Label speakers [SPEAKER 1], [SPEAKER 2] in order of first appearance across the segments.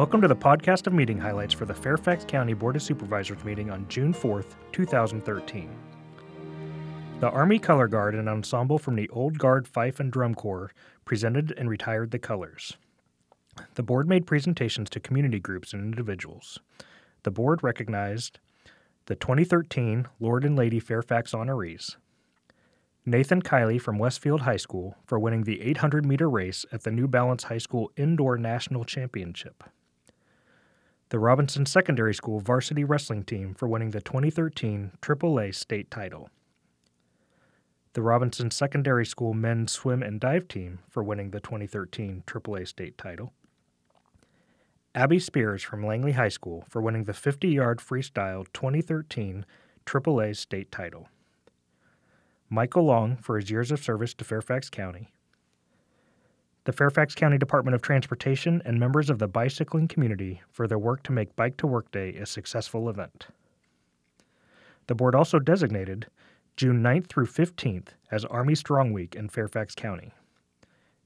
[SPEAKER 1] Welcome to the podcast of meeting highlights for the Fairfax County Board of Supervisors meeting on June 4th, 2013. The Army Color Guard, an ensemble from the Old Guard Fife and Drum Corps, presented and retired the colors. The board made presentations to community groups and individuals. The board recognized the 2013 Lord and Lady Fairfax honorees, Nathan Kiley from Westfield High School for winning the 800 meter race at the New Balance High School Indoor National Championship. The Robinson Secondary School varsity wrestling team for winning the 2013 AAA state title. The Robinson Secondary School men's swim and dive team for winning the 2013 AAA state title. Abby Spears from Langley High School for winning the 50 yard freestyle 2013 AAA state title. Michael Long for his years of service to Fairfax County, the Fairfax County Department of Transportation, and members of the bicycling community for their work to make Bike to Work Day a successful event. The board also designated June 9th through 15th as Army Strong Week in Fairfax County,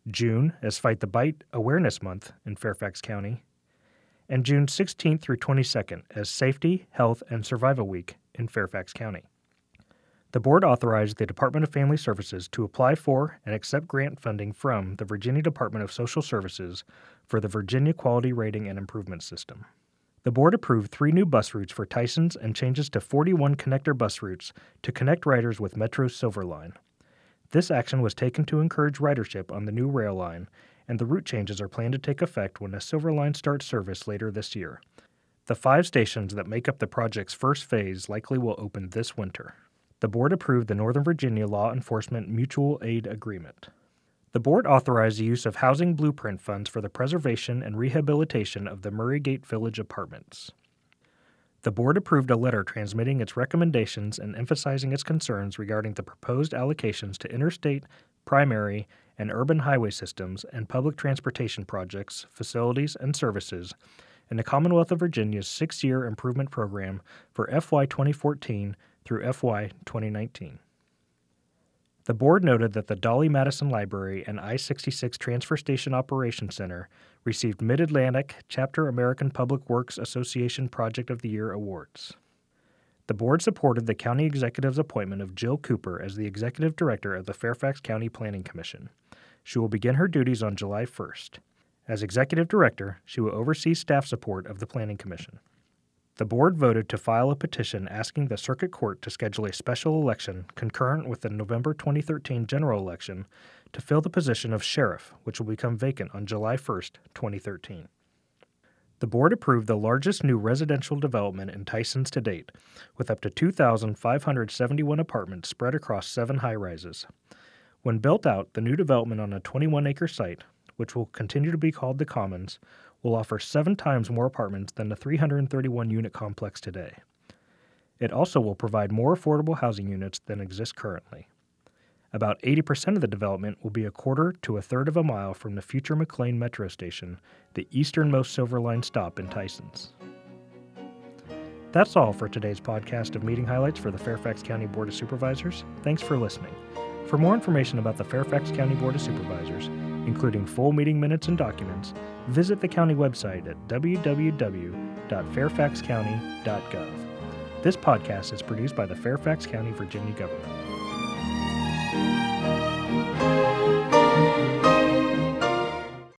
[SPEAKER 1] June as Fight the Bite Awareness Month in Fairfax County, and June 16th through 22nd as Safety, Health, and Survival Week in Fairfax County. The board authorized the Department of Family Services to apply for and accept grant funding from the Virginia Department of Social Services for the Virginia Quality Rating and Improvement System. The board approved three new bus routes for Tysons and changes to 41 connector bus routes to connect riders with Metro's Silver Line. This action was taken to encourage ridership on the new rail line, and the route changes are planned to take effect when the Silver Line starts service later this year. The five stations that make up the project's first phase likely will open this winter the board approved the Northern Virginia Law Enforcement Mutual Aid Agreement. The board authorized the use of housing blueprint funds for the preservation and rehabilitation of the Murraygate Village apartments. The board approved a letter transmitting its recommendations and emphasizing its concerns regarding the proposed allocations to interstate, primary, and urban highway systems and public transportation projects, facilities, and services in the Commonwealth of Virginia's six year improvement program for FY 2014 through FY 2019. The board noted that the Dolly Madison Library and I 66 Transfer Station Operations Center received Mid Atlantic Chapter American Public Works Association Project of the Year awards. The board supported the county executive's appointment of Jill Cooper as the executive director of the Fairfax County Planning Commission. She will begin her duties on July 1st. As executive director, she will oversee staff support of the Planning Commission the board voted to file a petition asking the Circuit Court to schedule a special election concurrent with the November 2013 general election to fill the position of sheriff, which will become vacant on July 1, 2013. The board approved the largest new residential development in Tysons to date, with up to 2,571 apartments spread across seven high rises. When built out, the new development on a 21 acre site, which will continue to be called the Commons, will offer seven times more apartments than the 331 unit complex today. It also will provide more affordable housing units than exist currently. About 80% of the development will be a quarter to a third of a mile from the future McLean Metro Station, the easternmost Silver Line stop in Tysons. That's all for today's podcast of meeting highlights for the Fairfax County Board of Supervisors. Thanks for listening. For more information about the Fairfax County Board of Supervisors, including full meeting minutes and documents, visit the county website at www.fairfaxcounty.gov. This podcast is produced by the Fairfax County, Virginia government.